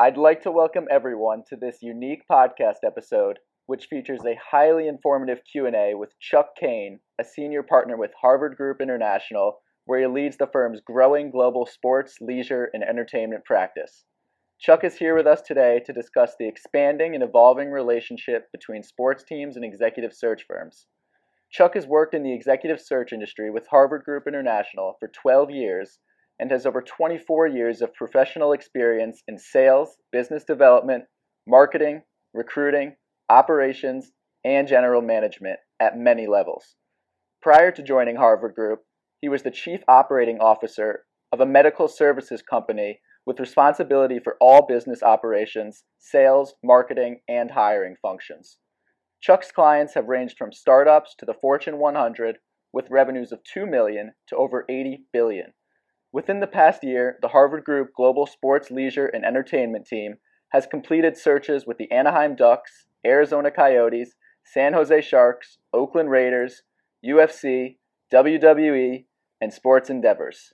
I'd like to welcome everyone to this unique podcast episode, which features a highly informative Q&A with Chuck Cain, a senior partner with Harvard Group International, where he leads the firm's growing global sports, leisure, and entertainment practice. Chuck is here with us today to discuss the expanding and evolving relationship between sports teams and executive search firms. Chuck has worked in the executive search industry with Harvard Group International for 12 years and has over 24 years of professional experience in sales, business development, marketing, recruiting, operations, and general management at many levels. Prior to joining Harvard Group, he was the chief operating officer of a medical services company with responsibility for all business operations, sales, marketing, and hiring functions. Chuck's clients have ranged from startups to the Fortune 100 with revenues of 2 million to over 80 billion. Within the past year, the Harvard Group Global Sports, Leisure, and Entertainment team has completed searches with the Anaheim Ducks, Arizona Coyotes, San Jose Sharks, Oakland Raiders, UFC, WWE, and Sports Endeavors.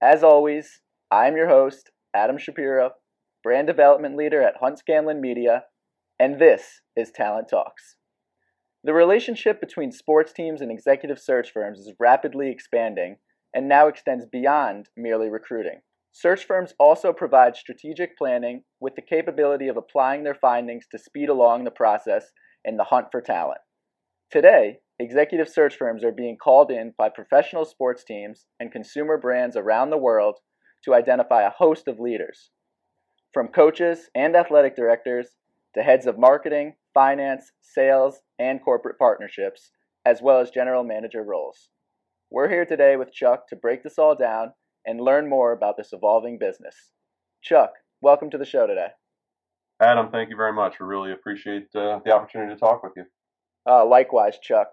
As always, I'm your host, Adam Shapiro, brand development leader at Hunt Scanlon Media, and this is Talent Talks. The relationship between sports teams and executive search firms is rapidly expanding and now extends beyond merely recruiting. Search firms also provide strategic planning with the capability of applying their findings to speed along the process in the hunt for talent. Today, executive search firms are being called in by professional sports teams and consumer brands around the world to identify a host of leaders, from coaches and athletic directors to heads of marketing, finance, sales, and corporate partnerships, as well as general manager roles. We're here today with Chuck to break this all down and learn more about this evolving business. Chuck, welcome to the show today. Adam, thank you very much. We really appreciate uh, the opportunity to talk with you. Uh, likewise, Chuck.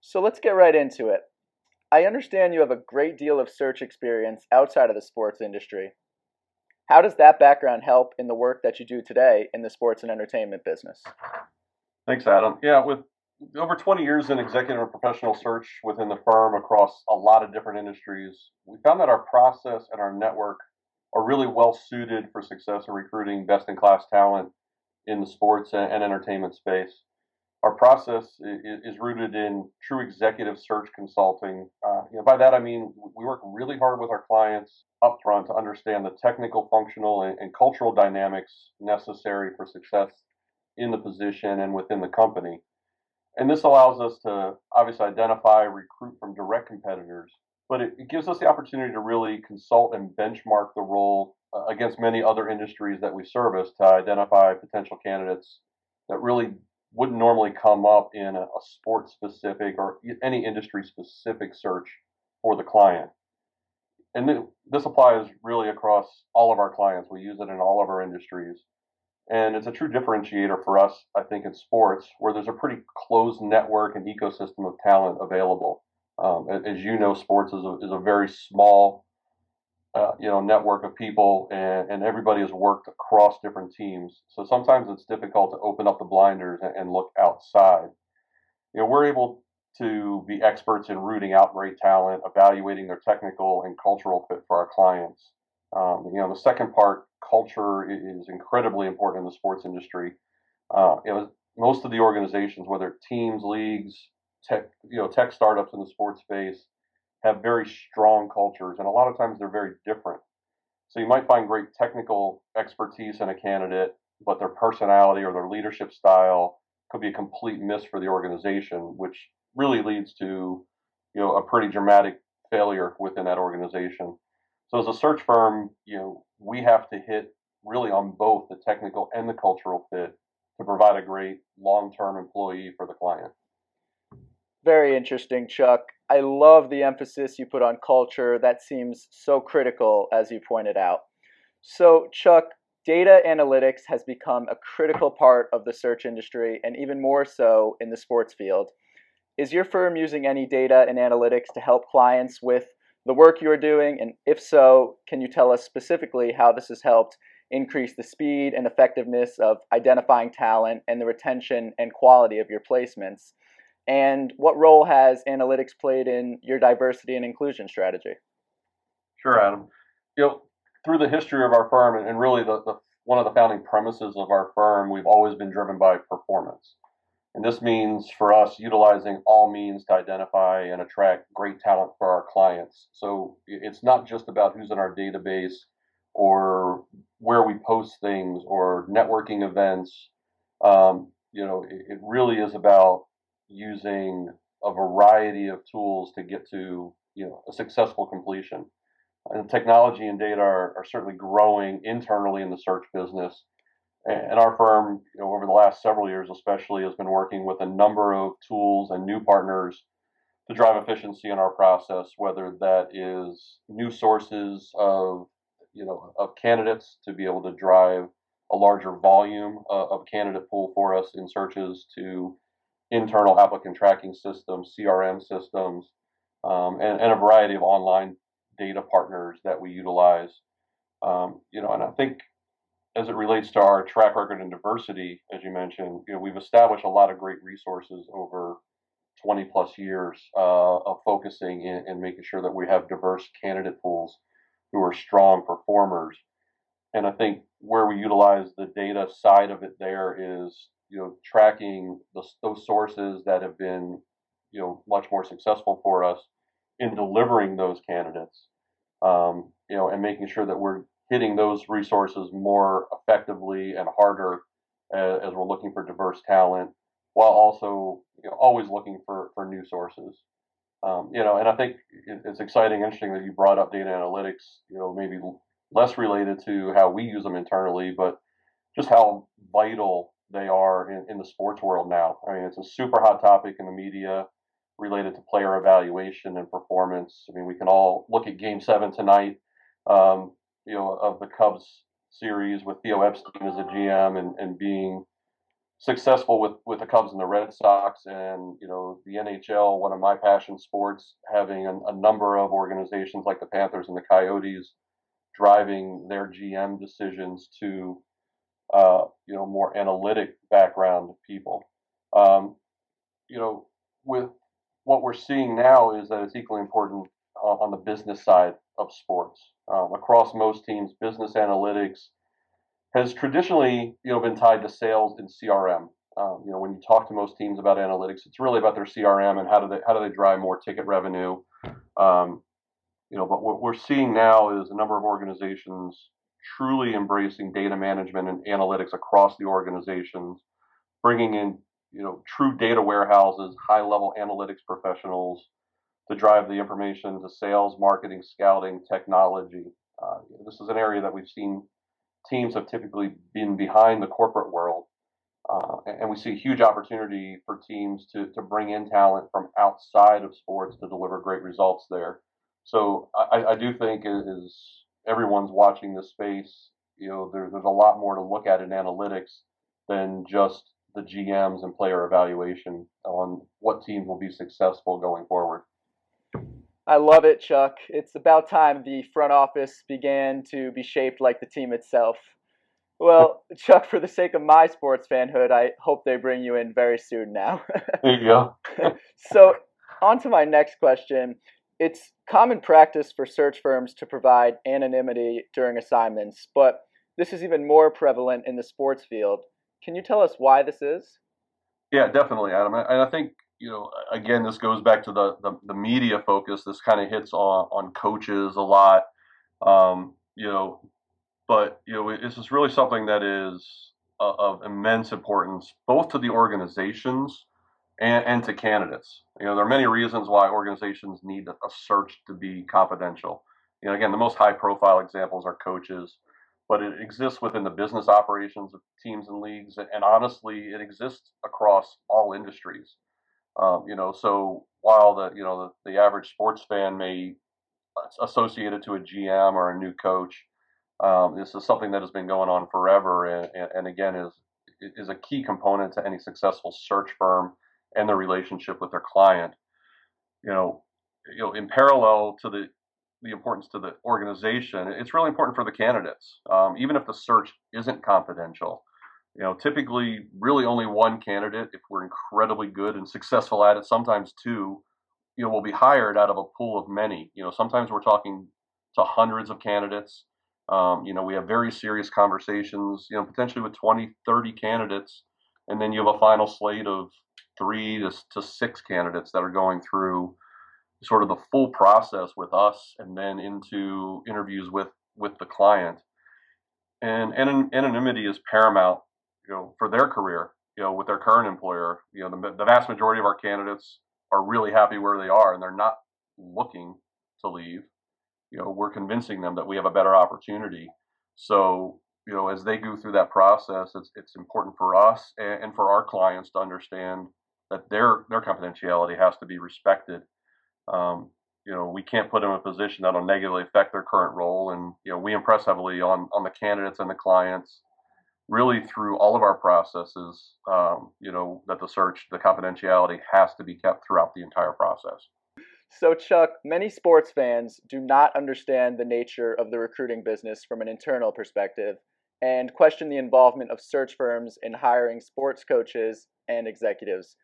So let's get right into it. I understand you have a great deal of search experience outside of the sports industry. How does that background help in the work that you do today in the sports and entertainment business? Thanks, Adam. Yeah, with over 20 years in executive and professional search within the firm across a lot of different industries, we found that our process and our network are really well suited for success in recruiting best in class talent in the sports and entertainment space. Our process is rooted in true executive search consulting. Uh, you know, by that I mean we work really hard with our clients upfront to understand the technical, functional, and, and cultural dynamics necessary for success in the position and within the company. And this allows us to obviously identify, recruit from direct competitors, but it, it gives us the opportunity to really consult and benchmark the role uh, against many other industries that we service to identify potential candidates that really wouldn't normally come up in a, a sport specific or any industry specific search for the client. And th- this applies really across all of our clients. We use it in all of our industries. And it's a true differentiator for us, I think, in sports, where there's a pretty closed network and ecosystem of talent available. Um, as you know, sports is a, is a very small, uh, you know, network of people, and, and everybody has worked across different teams. So sometimes it's difficult to open up the blinders and, and look outside. You know, we're able to be experts in rooting out great talent, evaluating their technical and cultural fit for our clients. Um, you know, the second part, culture is incredibly important in the sports industry. Uh, it was most of the organizations, whether teams, leagues, tech, you know, tech startups in the sports space, have very strong cultures, and a lot of times they're very different. So you might find great technical expertise in a candidate, but their personality or their leadership style could be a complete miss for the organization, which really leads to, you know, a pretty dramatic failure within that organization. So as a search firm, you know, we have to hit really on both the technical and the cultural fit to provide a great long-term employee for the client. Very interesting, Chuck. I love the emphasis you put on culture. That seems so critical, as you pointed out. So, Chuck, data analytics has become a critical part of the search industry and even more so in the sports field. Is your firm using any data and analytics to help clients with the work you're doing? And if so, can you tell us specifically how this has helped increase the speed and effectiveness of identifying talent and the retention and quality of your placements? And what role has analytics played in your diversity and inclusion strategy? Sure, Adam. You know, through the history of our firm and really the, the, one of the founding premises of our firm, we've always been driven by performance. And this means for us utilizing all means to identify and attract great talent for our clients. So it's not just about who's in our database or where we post things or networking events. Um, you know, it, it really is about using a variety of tools to get to you know a successful completion. And technology and data are, are certainly growing internally in the search business. And our firm, you know, over the last several years, especially, has been working with a number of tools and new partners to drive efficiency in our process. Whether that is new sources of, you know, of candidates to be able to drive a larger volume uh, of candidate pool for us in searches, to internal applicant tracking systems, CRM systems, um, and, and, a variety of online data partners that we utilize. Um, you know, and I think as it relates to our track record in diversity, as you mentioned, you know, we've established a lot of great resources over 20 plus years uh, of focusing in, and making sure that we have diverse candidate pools who are strong performers. And I think where we utilize the data side of it there is you know, tracking the, those sources that have been, you know, much more successful for us in delivering those candidates, um, you know, and making sure that we're hitting those resources more effectively and harder as, as we're looking for diverse talent, while also you know, always looking for for new sources. Um, you know, and I think it's exciting, interesting that you brought up data analytics. You know, maybe less related to how we use them internally, but just how vital they are in, in the sports world now. I mean, it's a super hot topic in the media related to player evaluation and performance. I mean, we can all look at Game Seven tonight, um, you know, of the Cubs series with Theo Epstein as a GM and, and being successful with, with the Cubs and the Red Sox, and you know, the NHL, one of my passion sports, having a, a number of organizations like the Panthers and the Coyotes driving their GM decisions to uh, you know, more analytic background people. Um, you know, with what we're seeing now is that it's equally important on the business side of sports. Um, across most teams, business analytics has traditionally, you know, been tied to sales and CRM. Um, you know, when you talk to most teams about analytics, it's really about their CRM and how do they how do they drive more ticket revenue. Um, you know, but what we're seeing now is a number of organizations truly embracing data management and analytics across the organizations, bringing in you know true data warehouses, high level analytics professionals to drive the information to sales, marketing, scouting, technology. Uh, this is an area that we've seen teams have typically been behind the corporate world. Uh, and we see huge opportunity for teams to, to bring in talent from outside of sports to deliver great results there. So I, I do think is everyone's watching this space. You know, there, there's a lot more to look at in analytics than just the GMs and player evaluation on what teams will be successful going forward. I love it, Chuck. It's about time the front office began to be shaped like the team itself. Well, Chuck, for the sake of my sports fanhood, I hope they bring you in very soon now. there you go. so, on to my next question. It's common practice for search firms to provide anonymity during assignments, but this is even more prevalent in the sports field. Can you tell us why this is? Yeah, definitely, Adam. And I think you know, again, this goes back to the the, the media focus. This kind of hits on on coaches a lot, um, you know. But you know, this is really something that is of immense importance, both to the organizations and, and to candidates. You know, there are many reasons why organizations need a search to be confidential. You know, again, the most high profile examples are coaches, but it exists within the business operations of teams and leagues, and honestly, it exists across all industries. Um, you know, so while the you know the, the average sports fan may associate it to a GM or a new coach, um, this is something that has been going on forever, and, and, and again is is a key component to any successful search firm and their relationship with their client. You know, you know, in parallel to the the importance to the organization, it's really important for the candidates, um, even if the search isn't confidential. You know, typically, really only one candidate, if we're incredibly good and successful at it, sometimes two, you know, will be hired out of a pool of many. You know, sometimes we're talking to hundreds of candidates. Um, you know, we have very serious conversations, you know, potentially with 20, 30 candidates, and then you have a final slate of three to, to six candidates that are going through sort of the full process with us and then into interviews with with the client and, and anonymity is paramount you know for their career you know with their current employer you know the, the vast majority of our candidates are really happy where they are and they're not looking to leave. You know we're convincing them that we have a better opportunity. So you know as they go through that process it's it's important for us and, and for our clients to understand that their their confidentiality has to be respected. Um, you know, we can't put them in a position that'll negatively affect their current role. And, you know, we impress heavily on, on the candidates and the clients really through all of our processes, um, you know, that the search, the confidentiality has to be kept throughout the entire process. So, Chuck, many sports fans do not understand the nature of the recruiting business from an internal perspective and question the involvement of search firms in hiring sports coaches and executives.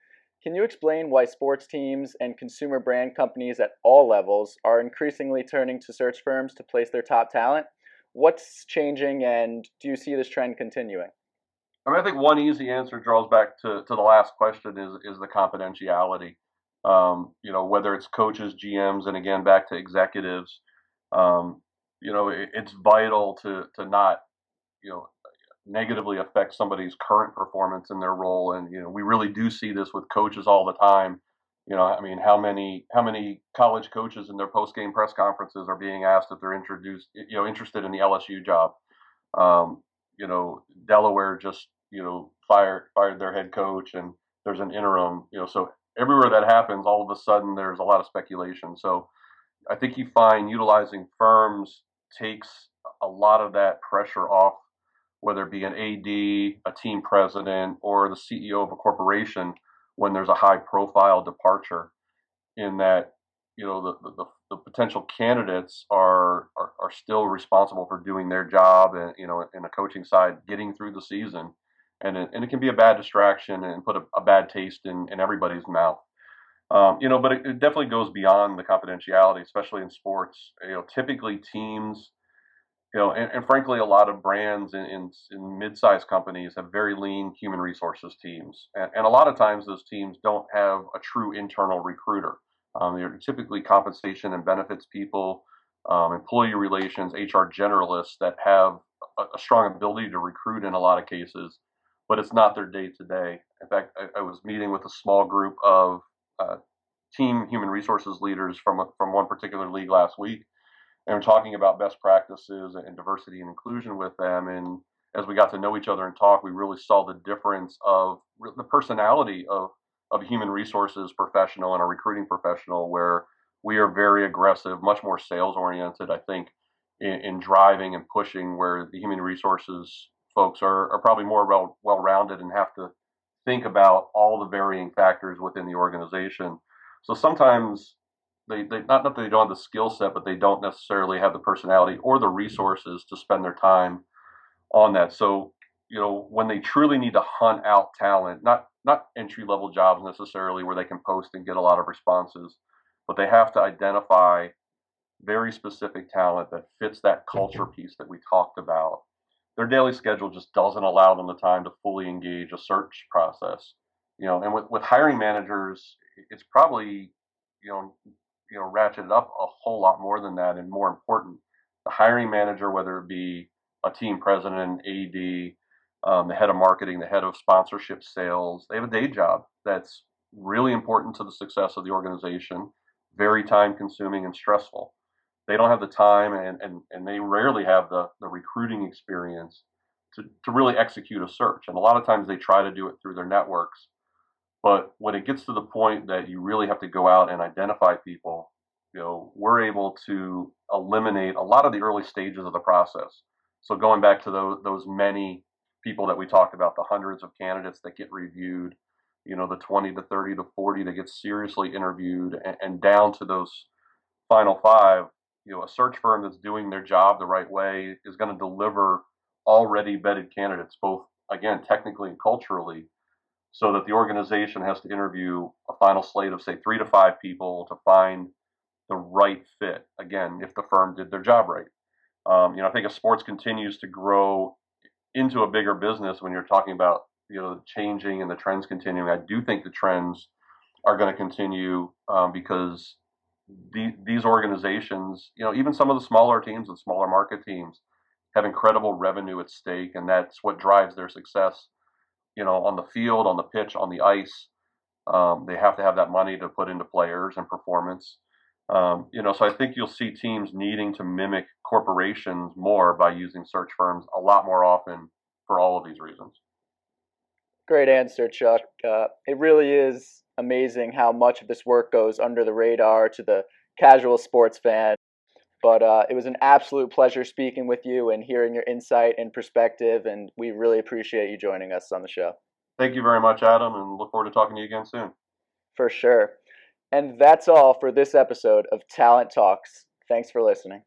Can you explain why sports teams and consumer brand companies at all levels are increasingly turning to search firms to place their top talent? What's changing, and do you see this trend continuing? I mean, I think one easy answer draws back to, to the last question is is the confidentiality. Um, you know, whether it's coaches, GMs, and again back to executives, um, you know, it, it's vital to to not, you know, negatively affect somebody's current performance in their role. And you know, we really do see this with coaches all the time. You know, I mean, how many how many college coaches in their post game press conferences are being asked if they're introduced, you know, interested in the LSU job? Um, you know, Delaware just you know fired fired their head coach, and there's an interim. You know, so everywhere that happens, all of a sudden there's a lot of speculation. So I think you find utilizing firms takes a lot of that pressure off whether it be an AD, a team president, or the CEO of a corporation, when there's a high profile departure, in that you know the, the, the potential candidates are, are, are still responsible for doing their job and you know in the coaching side getting through the season. And it, and it can be a bad distraction and put a, a bad taste in, in everybody's mouth. Um, you know but it, it, definitely goes beyond the confidentiality especially in sports. You know typically teams you know, and, and, frankly, a lot of brands in, in, in mid-sized companies have very lean human resources teams, and, and, a lot of times those teams don't have a true internal recruiter. Um, they're typically compensation and benefits people, um, employee relations, HR generalists that have a, a, strong ability to recruit in a lot of cases, but it's not their day to day. In fact, I, I, was meeting with a small group of uh, team human resources leaders from from one particular league last week and talking about best practices and diversity and inclusion with them. And as we got to know each other and talk, we really saw the difference of the personality of of a human resources professional and a recruiting professional, where we are very aggressive, much more sales oriented. I think in, in driving and pushing, where the human resources folks are, are probably more well well rounded and have to think about all the varying factors within the organization. So sometimes they, they not that they don't have the skill set, but they don't necessarily have the personality or the resources to spend their time on that. So, you know, when they truly need to hunt out talent, not not entry level jobs necessarily where they can post and get a lot of responses, but they have to identify very specific talent that fits that mm-hmm. culture piece that we talked about. Their daily schedule just doesn't allow them the time to fully engage a search process. You know, and with, with hiring managers, it's probably, you know, you know ratchet up a whole lot more than that and more important the hiring manager whether it be a team president ad um, the head of marketing the head of sponsorship sales they have a day job that's really important to the success of the organization very time consuming and stressful. They don't have the time and, and, and they rarely have the, the recruiting experience to, to really execute a search and a lot of times they try to do it through their networks but when it gets to the point that you really have to go out and identify people, you know, we're able to eliminate a lot of the early stages of the process. So going back to those those many people that we talked about, the hundreds of candidates that get reviewed, you know, the 20 to 30 to 40 that get seriously interviewed, and, and down to those final five, you know, a search firm that's doing their job the right way is going to deliver already vetted candidates, both again technically and culturally, so that the organization has to interview a final slate of say three to five people to find the right fit again if the firm did their job right Um, you know, I think if sports continues to grow into a bigger business, when you're talking about you know the changing and the trends continuing, I do think the trends are going to continue um, because the, these organizations, you know, even some of the smaller teams and smaller market teams have incredible revenue at stake, and that's what drives their success. You know, on the field, on the pitch, on the ice, um, they have to have that money to put into players and performance. Um, you know, so I think you'll see teams needing to mimic corporations more by using search firms a lot more often for all of these reasons. Great answer, Chuck. Uh, it really is amazing how much of this work goes under the radar to the casual sports fan. But uh, it was an absolute pleasure speaking with you and hearing your insight and perspective, and we really appreciate you joining us on the show. Thank you very much, Adam, and look forward to talking to you again soon. For sure. And that's all for this episode of Talent Talks. Thanks for listening.